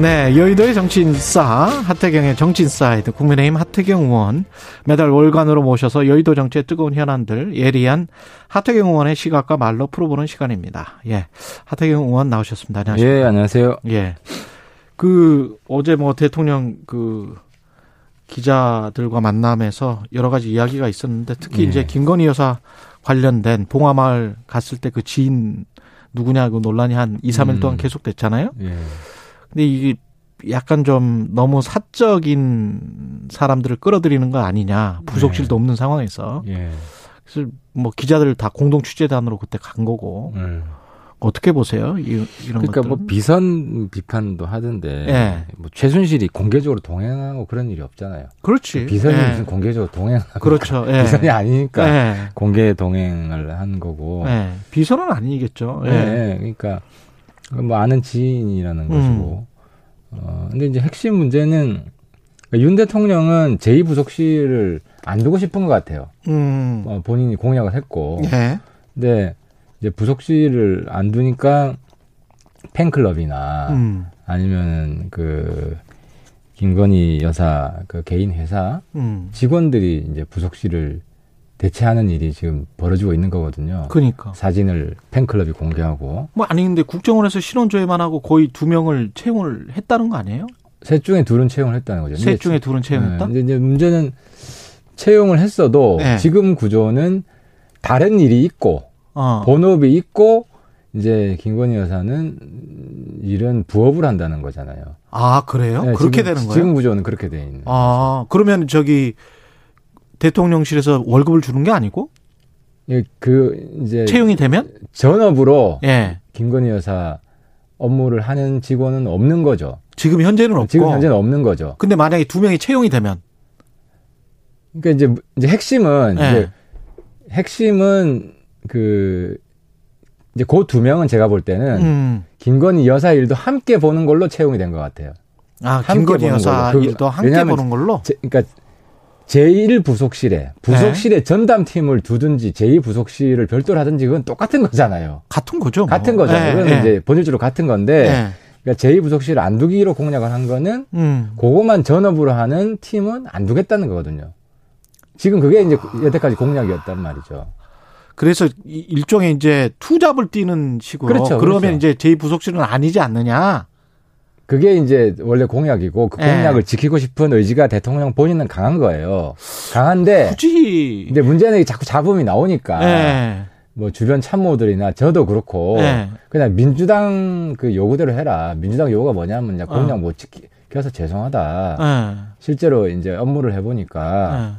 네, 여의도의 정치인싸 하태경의 정치인사이드 국민의힘 하태경 의원 매달 월간으로 모셔서 여의도 정치의 뜨거운 현안들 예리한 하태경 의원의 시각과 말로 풀어보는 시간입니다. 예, 하태경 의원 나오셨습니다. 안녕하십니까? 예, 안녕하세요. 예, 그 어제 뭐 대통령 그 기자들과 만남에서 여러 가지 이야기가 있었는데 특히 예. 이제 김건희 여사 관련된 봉화마을 갔을 때 그 지인 누구냐고 논란이 한 2, 3일 음. 동안 계속됐잖아요. 예. 근데 이게 약간 좀 너무 사적인 사람들을 끌어들이는 거 아니냐. 부속실도 없는 상황에서. 예. 그래서 뭐 기자들 다 공동 취재단으로 그때 간 거고. 음. 어떻게 보세요? 이, 이런 그러니까 것들. 뭐 비선 비판도 하던데 예. 뭐 최순실이 공개적으로 동행하고 그런 일이 없잖아요. 그렇지. 비선이 예. 무슨 공개적으로 동행하고 그렇죠. 예. 비선이 아니니까 예. 공개 동행을 한 거고. 예. 비선은 아니겠죠. 예. 예. 그러니까 뭐 아는 지인이라는 것이고. 어 근데 이제 핵심 문제는 윤 대통령은 제2부속실을 안 두고 싶은 것 같아요. 음. 어, 본인이 공약을 했고. 예. 근데 이제 부속실을 안 두니까 팬클럽이나 음. 아니면 그 김건희 여사 그 개인 회사 음. 직원들이 이제 부속실을 대체하는 일이 지금 벌어지고 있는 거거든요. 그러니까. 사진을 팬클럽이 공개하고 뭐 아니 근데 국정원에서 신원조회만 하고 거의 두 명을 채용을 했다는 거 아니에요? 셋 중에 둘은 채용을 했다는 거죠. 셋 중에 둘은 채용했다? 네, 근데 이제 문제는 채용을 했어도 네. 지금 구조는 다른 일이 있고 어. 본업이 있고 이제 김건희 여사는 이런 부업을 한다는 거잖아요. 아, 그래요? 네, 그렇게 지금, 되는 거예요? 지금 구조는 그렇게 돼 있는. 아, 그러면 저기 대통령실에서 월급을 주는 게 아니고 예, 그 이제 채용이 되면? 전업으로 예. 김건희 여사 업무를 하는 직원은 없는 거죠. 지금 현재는 없고. 지금 현재는 없는 거죠. 근데 만약에 두 명이 채용이 되면 그러니까 이제 이제 핵심은 예. 이제 핵심은 그 이제 그 두 명은 제가 볼 때는 음. 김건희 여사 일도 함께 보는 걸로 채용이 된 것 같아요. 아, 함께 김건희 여사 걸로. 그- 일도 함께 보는 걸로? 제, 그러니까 제1 부속실에 부속실에 전담팀을 두든지 제2 부속실을 별도로 하든지 그건 똑같은 거잖아요. 같은 거죠. 뭐. 같은 거죠. 예, 그건 예. 이제 본질적으로 같은 건데 예. 그러니까 제2 부속실을 안 두기로 공약을 한 거는 음. 그것만 전업으로 하는 팀은 안 두겠다는 거거든요. 지금 그게 이제 여태까지 공약이었단 말이죠. 그래서 이- 일종의 이제 투잡을 뛰는 식으로 그렇죠, 그러면 그렇죠. 이제 제2부속실은 아니지 않느냐. 그게 이제 원래 공약이고 그 예. 공약을 지키고 싶은 의지가 대통령 본인은 강한 거예요. 강한데 굳이 근데 문제는 자꾸 잡음이 나오니까 예. 뭐 주변 참모들이나 저도 그렇고 예. 그냥 민주당 그 요구대로 해라. 민주당 요구가 뭐냐면 이제 공약 어. 못 지켜서 죄송하다. 예. 실제로 이제 업무를 해보니까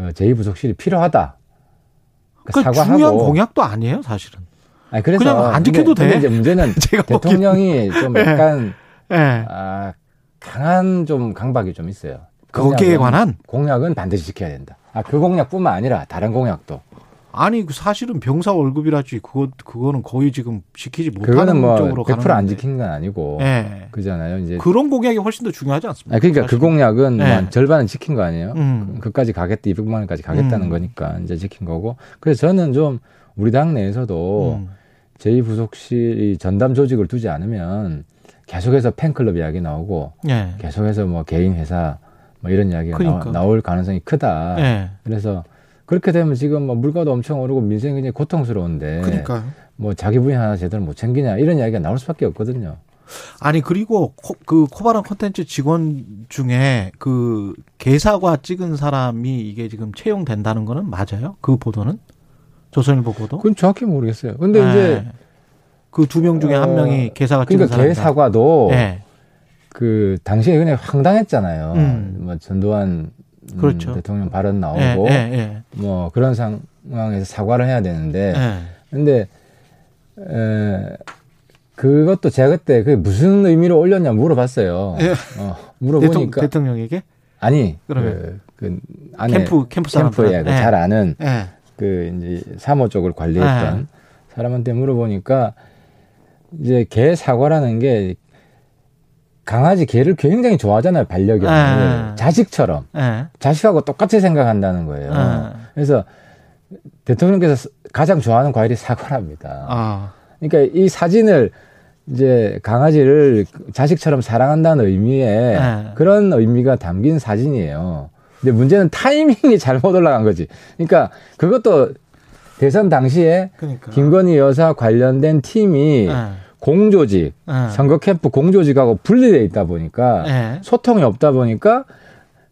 예. 어, 제2부속실이 필요하다. 그 그러니까 중요한 사과하고. 공약도 아니에요, 사실은. 아니, 그래서 그냥 안 지켜도 근데, 돼. 근데 이제 문제는 제가 대통령이 좀 예. 약간 예. 아, 강한 좀 강박이 좀 있어요. 거기에 공약은- 관한 공약은 반드시 지켜야 된다. 아, 그 공약뿐만 아니라 다른 공약도. 아니 그 사실은 병사 월급이라지 그거 그거는 거의 지금 지키지 못하는 뭐 쪽으로 가는 100%안 건데. 지킨 건 아니고. 예. 그잖아요. 이제 그런 공약이 훨씬 더 중요하지 않습니까? 아, 그러니까 그 사실은. 공약은 네. 뭐 절반은 지킨 거 아니에요? 음. 그까지 가겠다, 200만 원까지 가겠다는 음. 거니까 이제 지킨 거고. 그래서 저는 좀 우리 당 내에서도 음. 제2부속실이 전담 조직을 두지 않으면 계속해서 팬클럽 이야기 나오고 예. 계속해서 뭐 개인 회사 뭐 이런 이야기가 그러니까. 나, 올 가능성이 크다. 예. 그래서 그렇게 되면 지금 뭐 물가도 엄청 오르고 민생이 굉장히 고통스러운데 그러니까 뭐 자기 분야 하나 제대로 못 챙기냐 이런 이야기가 나올 수밖에 없거든요. 아니 그리고 코, 그 코바람 콘텐츠 직원 중에 그 개사과 찍은 사람이 이게 지금 채용된다는 거는 맞아요? 그 보도는 조선일보 보도? 그건 정확히 모르겠어요. 근데 이제 그 두 명 중에 한 어, 명이 개사가 그러니까 사람. 개사과도 예. 그 당시에 그냥 황당했잖아요. 음. 뭐 전두환 음, 그렇죠. 대통령 발언 나오고 예, 예, 예. 뭐 그런 상황에서 사과를 해야 되는데 예. 근데 에 그것도 제가 그때 그 무슨 의미로 올렸냐 물어봤어요. 예. 어, 물어보니까 대통 령에게 아니 그러면? 그 그 안에 캠프 캠프 캠프에 그 잘 아는 예. 그 이제 사모 쪽을 관리했던 네. 사람한테 물어보니까 이제 개 사과라는 게 강아지 개를 굉장히 좋아하잖아요 반려견을 네. 자식처럼 예. 자식하고 똑같이 생각한다는 거예요. 네. 그래서 대통령께서 가장 좋아하는 과일이 사과랍니다. 아. 그러니까 이 사진을 이제 강아지를 자식처럼 사랑한다는 의미의 네. 그런 의미가 담긴 사진이에요. 근데 문제는 타이밍이 잘못 올라간 거지. 그러니까 그것도 대선 당시에 그러니까. 김건희 여사 관련된 팀이 예. 공조직, 예. 선거 캠프 공조직하고 분리돼 있다 보니까 예. 소통이 없다 보니까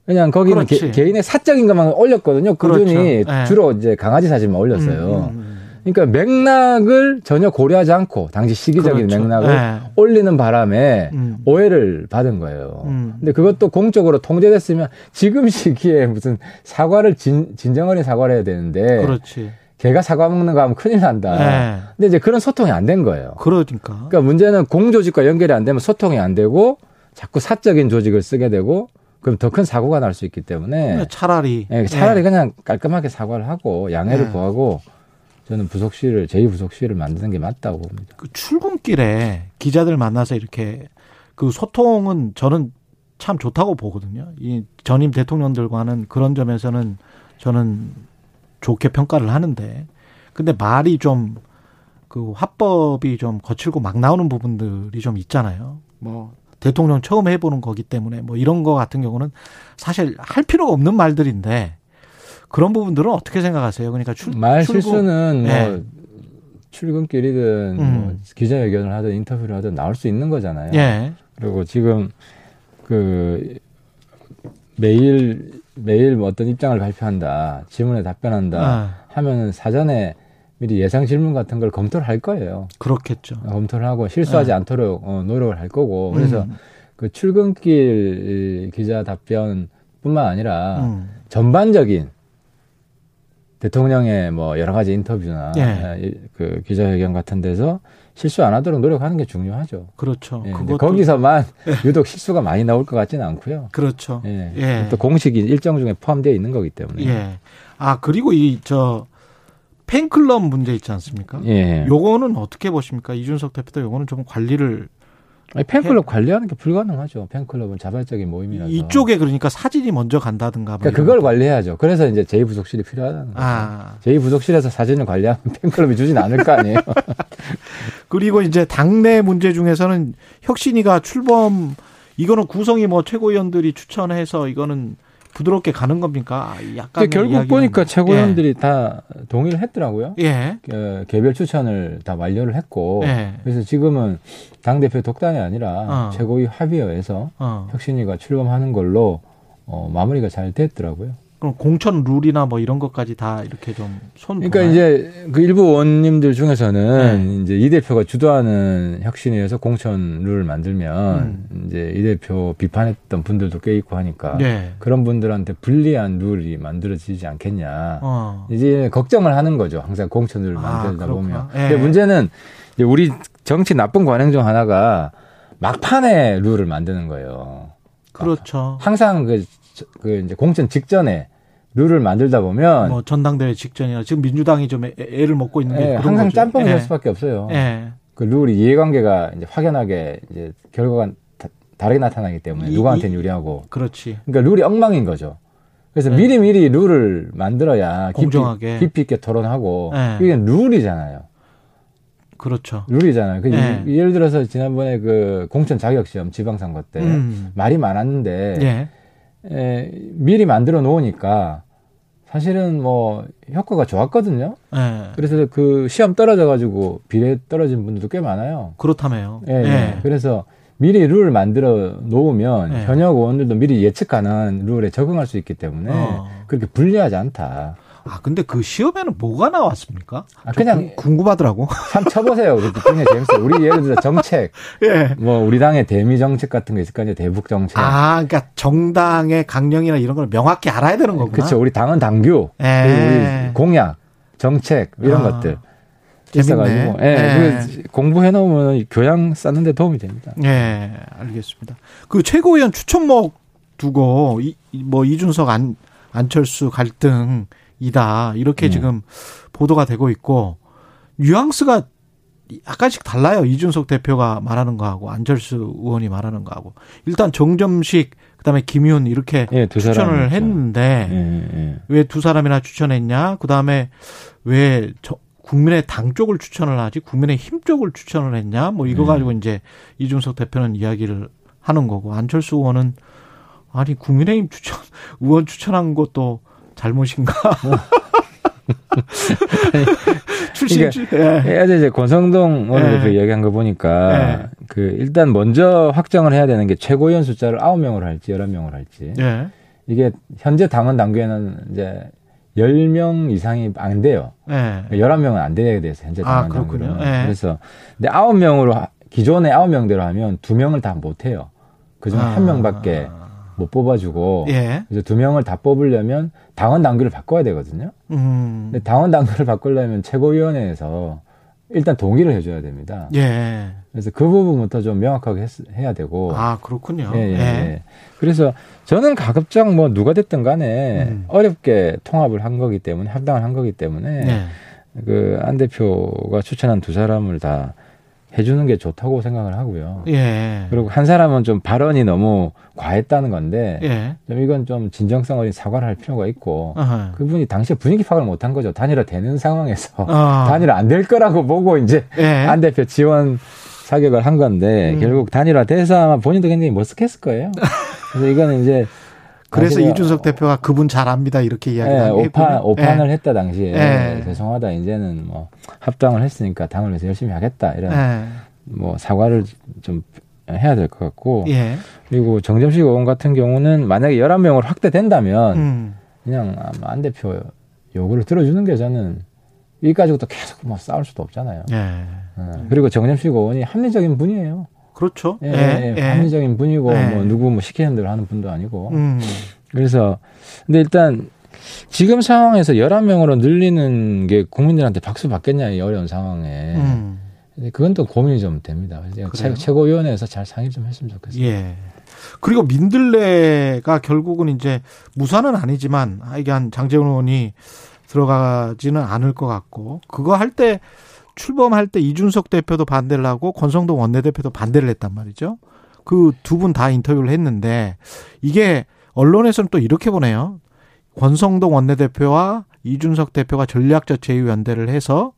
그냥 거기는 그렇지. 개, 인의 사적인 것만 올렸거든요. 꾸준히 그렇죠. 예. 주로 이제 강아지 사진만 올렸어요. 음, 음, 그러니까 맥락을 전혀 고려하지 않고 당시 시기적인 그렇죠. 맥락을 예. 올리는 바람에 음. 오해를 받은 거예요. 음. 근데 그것도 공적으로 통제됐으면 지금 시기에 무슨 사과를 진, 진정어리 사과를 해야 되는데 그렇지. 걔가 사과 먹는 거 하면 큰일 난다. 예. 근데 이제 그런 소통이 안 된 거예요. 그러니까. 그러니까 문제는 공조직과 연결이 안 되면 소통이 안 되고 자꾸 사적인 조직을 쓰게 되고 그럼 더 큰 사고가 날 수 있기 때문에 차라리 예, 차라리 예. 그냥 깔끔하게 사과를 하고 양해를 예. 구하고 저는 부속실을 제2부속실을 만드는 게 맞다고 봅니다. 그 출근길에 기자들 만나서 이렇게 그 소통은 저는 참 좋다고 보거든요. 이 전임 대통령들과는 그런 점에서는 저는 좋게 평가를 하는데 근데 말이 좀 그 화법이 좀 거칠고 막 나오는 부분들이 좀 있잖아요. 뭐 대통령 처음 해보는 거기 때문에 뭐 이런 거 같은 경우는 사실 할 필요가 없는 말들인데 그런 부분들은 어떻게 생각하세요? 그러니까 출, 말 실수는 뭐 예. 출근길이든 뭐 음. 기자회견을 하든 인터뷰를 하든 나올 수 있는 거잖아요. 예. 그리고 지금 그 매일 매일 뭐 어떤 입장을 발표한다, 질문에 답변한다 아, 하면은 사전에 미리 예상 질문 같은 걸 검토를 할 거예요. 그렇겠죠. 검토를 하고 실수하지 네. 않도록 어, 노력을 할 거고 그래서 음, 그 출근길 기자 답변뿐만 아니라 음. 전반적인 대통령의 뭐 여러 가지 인터뷰나 예. 이- 그 기자회견 같은 데서 실수 안 하도록 노력하는 게 중요하죠. 그렇죠. 예, 근데 그것도 거기서만 유독 실수가 많이 나올 것 같지는 않고요. 그렇죠. 예. 예. 또 공식이 일정 중에 포함되어 있는 거기 때문에. 예. 아 그리고 이 저 팬클럽 문제 있지 않습니까? 예. 요거는 어떻게 보십니까? 이준석 대표도 요거는 좀 관리를 아니, 팬클럽 관리하는 게 불가능하죠. 팬클럽은 자발적인 모임이라서. 이쪽에 그러니까 사진이 먼저 간다든가 뭐 그러니까 그걸 거. 관리해야죠. 그래서 이제 제2 부속실이 필요하다는 거죠. 아 제2 부속실에서 사진을 관리하면 팬클럽이 주진 않을 거 아니에요. 그리고 이제 당내 문제 중에서는 혁신이가 출범 이거는 구성이 뭐 최고위원들이 추천해서 이거는 부드럽게 가는 겁니까? 약간 근데 결국 보니까 최고위원들이 다 동의를 했더라고요. 예. 어, 개별 추천을 다 완료를 했고 예. 그래서 지금은 당 대표 독단이 아니라 어. 최고위 합의회에서 어. 혁신이가 출범하는 걸로 어, 마무리가 잘 됐더라고요. 그럼 공천 룰이나 뭐 이런 것까지 다 이렇게 좀손 그러니까 이제 그 일부 의원님들 중에서는 네. 이제 이 대표가 주도하는 혁신위에서 공천 룰을 만들면 음. 이제 이 대표 비판했던 분들도 꽤 있고 하니까 예. 그런 분들한테 불리한 룰이 만들어지지 않겠냐. 어. 이제 걱정을 하는 거죠. 항상 공천을 아, 만들다 그렇구나. 보면. 예. 근데 문제는 이제 우리 정치 나쁜 관행 중 하나가 막판에 룰을 만드는 거예요. 그렇죠. 항상 그, 저- 그 이제 공천 직전에 룰을 만들다 보면 뭐 전당대회 직전이나 지금 민주당이 좀 애- 애를 먹고 있는 게 예, 항상 거죠. 짬뽕이 예. 될 수밖에 없어요. 예. 그 룰이 이해관계가 이제 확연하게 이제 결과가 다, 다르게 나타나기 때문에 이- 누구한테는 이- 유리하고. 그렇지. 그러니까 룰이 엉망인 거죠. 그래서 네. 미리 미리 룰을 만들어야 깊이, 공정하게. 깊이 있게 토론하고 네. 이게 룰이잖아요. 그렇죠. 룰이잖아요. 그 네. 이- 예를 들어서 지난번에 그 공천 자격 시험 지방선거 때 음. 말이 많았는데 예. 에, 미리 만들어 놓으니까 사실은 뭐 효과가 좋았거든요. 예. 그래서 그 시험 떨어져 가지고 비례 떨어진 분들도 꽤 많아요. 그렇다며요. 예, 예. 그래서 미리 룰을 만들어 놓으면 네. 현역 의원들도 미리 예측 가능한 룰에 적응할 수 있기 때문에 어. 그렇게 불리하지 않다. 아, 근데 그 시험에는 뭐가 나왔습니까? 아, 좀 그냥- 궁- 궁금하더라고. 참 쳐보세요. 그 굉장히 재밌어요. 우리 예를 들어 정책, 예. 뭐 우리 당의 대미 정책 같은 거 있을 거 아니에요. 대북 정책. 아, 그러니까 정당의 강령이나 이런 걸 명확히 알아야 되는 거구나. 그렇죠. 우리 당은 당규, 예. 우리 공약, 정책 이런 아, 것들. 있어가지고 예, 예. 그 공부해 놓으면 교양 쌓는데 도움이 됩니다. 예, 알겠습니다. 그 최고위원 추천목 두고 이, 이- 뭐 이준석 안 안철수 갈등 이다. 이렇게 음. 지금 보도가 되고 있고 뉘앙스가 약간씩 달라요. 이준석 대표가 말하는 거하고 안철수 의원이 말하는 거하고. 일단 정점식 그다음에 김윤 이렇게 예, 두 추천을. 했는데 예, 예. 왜두 사람이나 추천했냐? 그다음에 왜 저, 국민의 당 쪽을 추천을 하지? 국민의 힘 쪽을 추천을 했냐? 뭐 이거 음. 가지고 이제 이준석 대표는 이야기를 하는 거고 안철수 의원은 아니 국민의힘 추천 의원 추천한 것도 잘못인가? 출신 예. 예, 어제 이제 권성동 원내대표 예. 이야기한 거 보니까 예. 그 일단 먼저 확정을 해야 되는 게 최고위원 숫자를 9명으로 할지 11명으로 할지. 예. 이게 현재 당원 당규에는 이제 10명 이상이 안 돼요. 예. 11명은 안 되게 돼서 현재 아, 당원 그렇군요. 당규는. 예. 그래서 근데 9명으로 기존에 9명대로 하면 2명을 다 못 해요. 그중에 아. 한 명밖에 못 뽑아주고 예. 그래서 두 명을 다 뽑으려면 당원 당규를 바꿔야 되거든요. 음. 근데 당원 당규를 바꾸려면 최고위원회에서 일단 동의를 해줘야 됩니다. 예. 그래서 그 부분부터 좀 명확하게 했- 해야 되고. 아, 그렇군요. 예, 예, 예. 그래서 저는 가급적 뭐 누가 됐든 간에 음. 어렵게 통합을 한 거기 때문에 합당을 한 거기 때문에 예. 그안 대표가 추천한 두 사람을 다 해주는 게 좋다고 생각을 하고요. 예. 그리고 한 사람은 좀 발언이 너무 과했다는 건데 예. 좀 이건 좀 진정성 어린 사과를 할 필요가 있고 아하. 그분이 당시에 분위기 파악을 못한 거죠. 단일화 되는 상황에서 아. 단일화 안 될 거라고 보고 이제 예. 안 대표 지원 사격을 한 건데 음. 결국 단일화 돼서 아마 본인도 굉장히 머쓱했을 거예요. 그래서 이거는 이제 그래서 이준석 대표가 그분 잘합니다 이렇게 예, 이야기를 오판 했군요. 오판을 예. 했다 당시에 예. 죄송하다 이제는 뭐 합당을 했으니까 당을 위해서 열심히 하겠다 이런 예. 뭐 사과를 좀 해야 될 것 같고 예. 그리고 정점식 의원 같은 경우는 만약에 11명으로 확대된다면 음. 그냥 안 대표 요구를 들어주는 게 저는 여기까지고 또 계속 뭐 싸울 수도 없잖아요. 예. 어, 그리고 정점식 의원이 합리적인 분이에요. 그렇죠. 예, 예, 예. 합리적인 분이고 예. 뭐 누구 뭐 시키는 대로 하는 분도 아니고. 음. 그래서 근데 일단 지금 상황에서 11명으로 늘리는 게 국민들한테 박수 받겠냐 이 어려운 상황에. 음. 그건 또 고민이 좀 됩니다. 그래서 최, 그래요? 최 고위원회에서 잘 상의 좀 했으면 좋겠어요. 예. 그리고 민들레가 결국은 이제 무산은 아니지만 하여간 장재훈 의원이 들어가지는 않을 것 같고 그거 할 때 출범할 때 이준석 대표도 반대를 하고 권성동 원내대표도 반대를 했단 말이죠. 그 두 분 다 인터뷰를 했는데 이게 언론에서는 또 이렇게 보네요. 권성동 원내대표와 이준석 대표가 전략적 제휴연대를 해서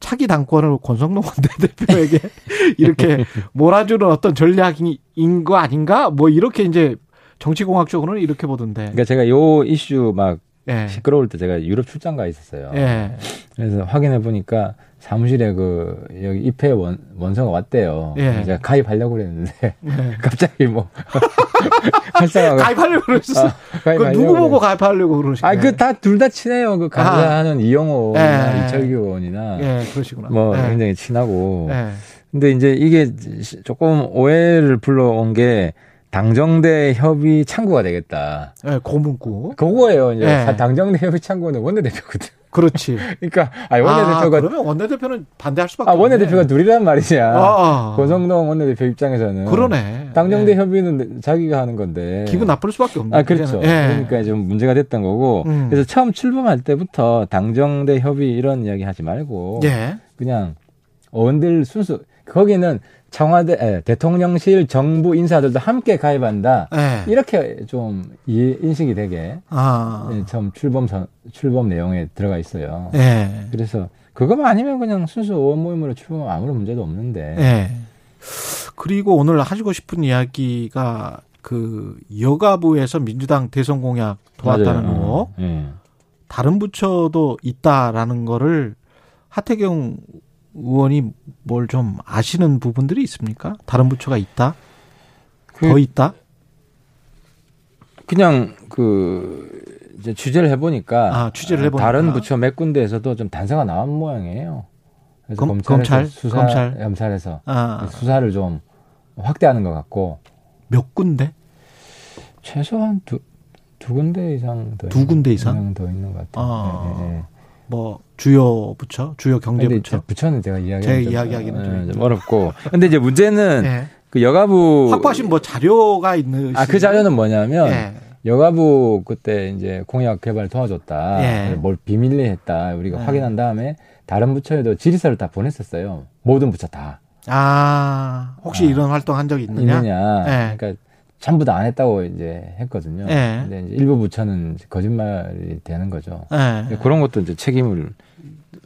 차기 당권을 권성동 원내대표에게 이렇게 몰아주는 어떤 전략인 거 아닌가? 뭐 이렇게 이제 정치공학적으로는 이렇게 보던데. 그러니까 제가 요 이슈 막 예. 시끄러울 때 제가 유럽 출장 가 있었어요. 예. 그래서 확인해 보니까 사무실에 그 여기 입회 원, 원서가 왔대요. 예. 제가 가입하려고 그랬는데 예. 갑자기 뭐 활성화가 가입하려고 그러셨어. 아, 그 가입하려고 누구 보고 가입하려고 그러시나요? 아, 그 다 둘 다 친해요. 그 감사하는 이영호 예. 이철규 의원이나 예, 그러시구나. 뭐 예. 굉장히 친하고. 예. 근데 이제 이게 조금 오해를 불러온 게 당정대 협의 창구가 되겠다. 예, 고문구. 그거예요. 이제 예. 당정대 협의 창구는 원내대표거든. 그렇지. 그러니까 아니 아, 원내대표가 그러면 원내대표는 반대할 수밖에 아 원내대표가. 둘이란 말이냐. 아, 고성동 원내대표 입장에서는 그러네. 당정대 예. 협의는 자기가 하는 건데. 기분 나쁠 수밖에 없네. 아 그렇죠. 예. 그러니까 좀 문제가 됐던 거고. 음. 그래서 처음 출범할 때부터 당정대 협의 이런 이야기 하지 말고 예. 그냥 의원들 순수 거기는 청와대 에, 대통령실 정부 인사들도 함께 가입한다. 예. 이렇게 좀 인식이 되게 아. 예, 처음 출범 선, 출범 내용에 들어가 있어요. 예. 그래서 그거만 아니면 그냥 순수 의원 모임으로 출범하면 아무런 문제도 없는데. 예. 그리고 오늘 하시고 싶은 이야기가 그 여가부에서 민주당 대선 공약 도왔다는 맞아요. 거, 어, 예. 다른 부처도 있다라는 거를 하태경 의원이 뭘 좀 아시는 부분들이 있습니까? 다른 부처가 있다? 그- 더 있다? 그냥 그 이제 취재를 해보니까 아, 취재를 해보니까. 다른 부처 몇 군데에서도 좀 단서가 나온 모양이에요. 그래서 검- 검찰? 수사, 검찰? 검찰에서 아, 수사를 좀 확대하는 것 같고 몇 군데? 최소한 두, 두 군데 이상 더두 있는- 군데 이상? 더 있는 것 같아요. 아. 예, 예, 예. 뭐 주요 부처, 주요 경제 부처. 저 부처는 제가 이야기 제 이야기하기는 좀좀 어렵고. 근데 이제 문제는 예. 그 여가부 확보하신 뭐 자료가 있는 아 그 자료는 뭐냐면 예. 여가부 그때 이제 공약 개발 도와줬다. 예. 뭘 비밀리 했다. 우리가 예. 확인한 다음에 다른 부처에도 질의서를 다 보냈었어요. 모든 부처 다. 아, 혹시 아. 이런 활동 한 적이 있느냐? 있느냐. 예. 그러니까 전부 다 안 했다고 이제 했거든요. 예. 근데 이제 일부 부처는 거짓말이 되는 거죠. 예. 그런 것도 이제 책임을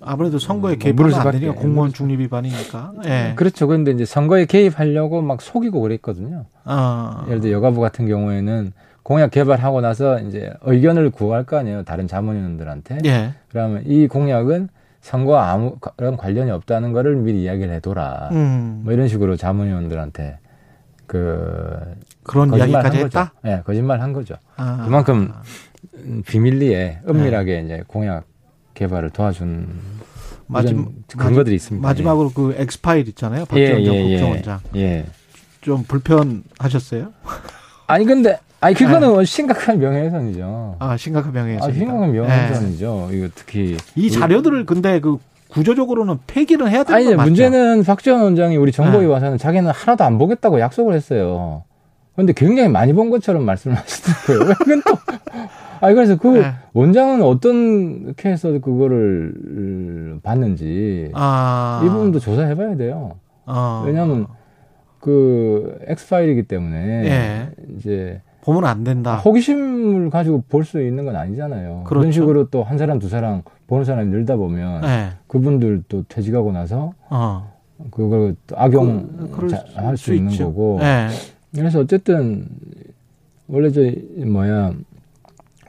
아무래도 선거에 뭐 개입하면 물을 안 되니까 공무원. 중립 위반이니까. 예. 그렇죠. 그런데 이제 선거에 개입하려고 막 속이고 그랬거든요. 어. 예를 들어 여가부 같은 경우에는 공약 개발하고 나서 이제 의견을 구할 거 아니에요. 다른 자문위원들한테. 예. 그러면 이 공약은 선거와 아무 그런 관련이 없다는 거를 미리 이야기를 해둬라. 음. 뭐 이런 식으로 자문위원들한테 그 그런 이야기까지. 했다? 네, 거짓말 한 거죠. 아. 그만큼 음, 비밀리에 은밀하게 네. 이제 공약 개발을 도와준 마지, 이런 근거들이 있습니다. 마지막으로 그 엑스파일 있잖아요. 예, 박정정 예, 예, 국정원장. 예. 좀 불편하셨어요? 아니 근데 아니 그거는 심각한 명예훼손이죠. 아, 심각한 명예훼손. 아, 심각한 명예훼손이죠. 이거 특히 이 자료들을 근데 그 구조적으로는 폐기를 해야 되는 아니? 문제는 박지원 원장이 우리 정보위 네. 와서는 자기는 하나도 안 보겠다고 약속을 했어요. 그런데 굉장히 많이 본 것처럼 말씀을 하시더라고요. 이건 또 아니 그래서 그 네. 원장은 어떤 케이스에서 그거를 봤는지 아. 이 부분도 조사해 봐야 돼요. 어. 왜냐하면 그 엑스파일이기 때문에 예. 이제 보면 안 된다. 호기심을 가지고 볼 수 있는 건 아니잖아요. 그렇죠. 그런 식으로 또 한 사람 두 사람 보는 사람이 늘다 보면 예. 그분들 또 퇴직하고 나서 어. 그걸 또 악용 그- 할수수 있는 있죠. 거고. 예. 그래서 어쨌든 원래 저 뭐야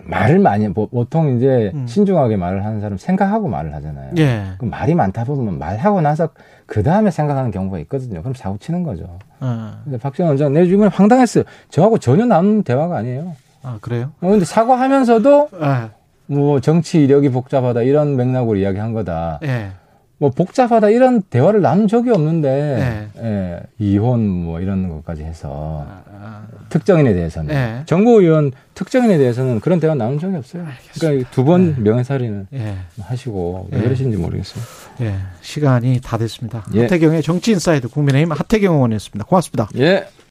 말을 많이 보- 보통 이제 음. 신중하게 말을 하는 사람 생각하고 말을 하잖아요. 예. 그 말이 많다 보면 말하고 나서 그 다음에 생각하는 경우가 있거든요. 그럼 사고 치는 거죠. 어. 근데 박지원 원장 내 주변에 황당했어요. 저하고 전혀 남는 대화가 아니에요. 아, 그래요? 어, 근데 사과하면서도 예. 뭐 정치 이력이 복잡하다 이런 맥락으로 이야기한 거다. 예. 뭐 복잡하다 이런 대화를 나눈 적이 없는데 네. 예, 이혼 뭐 이런 것까지 해서 아, 특정인에 대해서는 예. 정보위원 특정인에 대해서는 그런 대화 나눈 적이 없어요. 그러니까 두번 명예살인을 예. 하시고 왜 네. 그러신지 모르겠어요. 예. 시간이 다 됐습니다. 예. 하태경의 정치인사이드 국민의힘 하태경 의원이었습니다. 고맙습니다. 예.